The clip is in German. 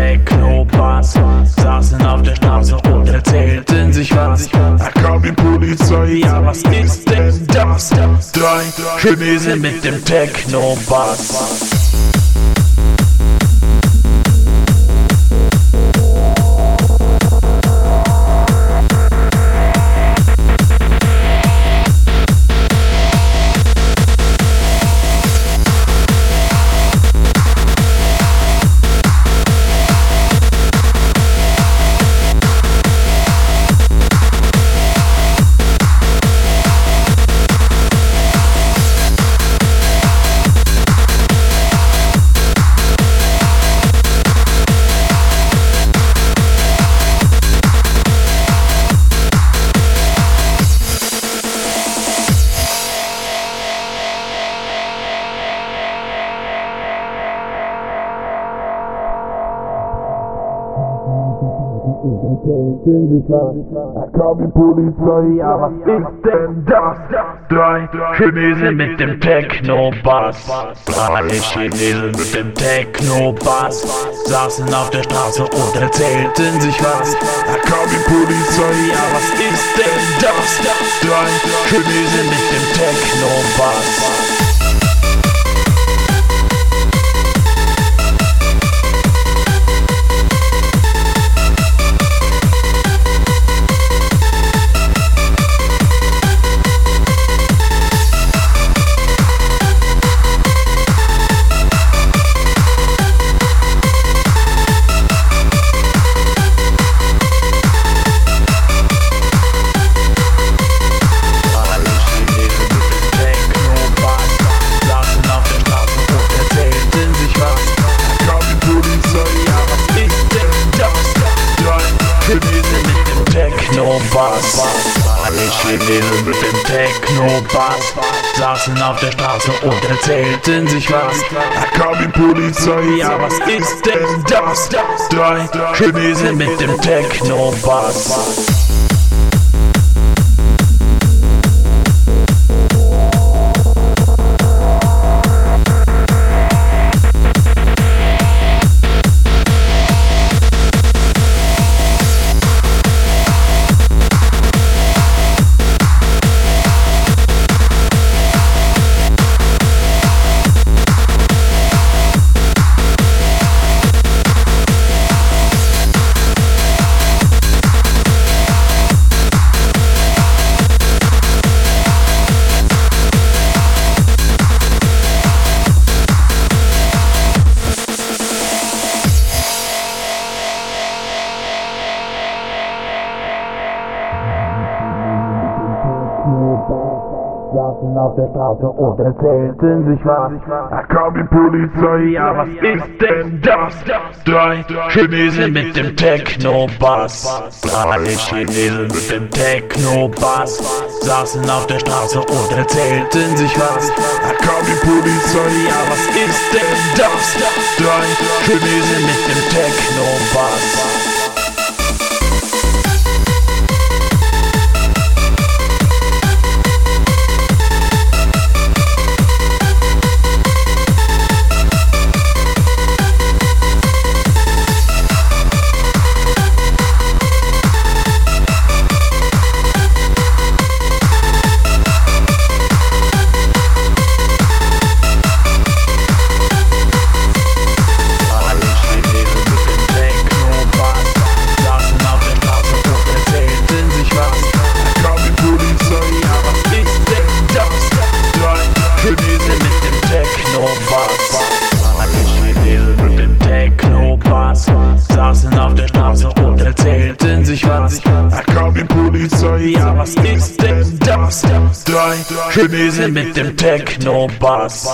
Techno-Bass, saßen auf der Straße und erzählten sich was. Da kam die Polizei, Ja, was ist denn das? Drei Chinesen mit dem Techno-Bass. Da kam die Polizei, Ja, was ist denn das? Drei Chinesen mit dem Techno-Bass. Drei Chinesen mit dem Techno-Bass saßen auf der Straße und erzählten sich was. da kam die Polizei, Ja, was ist denn das? Drei Chinesen mit dem Techno-Bass. Alle Chinesen mit dem Techno-Bass saßen auf der Straße und erzählten sich was. da kam die Polizei, Ja, was ist denn das? Drei Chinesen mit dem Techno-Bass. Saßen auf der Straße und erzählten sich was. da kam die Polizei, Ja, was ist denn das? Drei Chinesen mit dem Techno-Bass. Drei Chinesen mit dem Techno-Bass saßen auf der Straße und erzählten sich was. da kam die Polizei, Ja, was ist denn das? Drei Chinesen mit dem Techno-Bass. Chinesen mit dem Techno-Bass.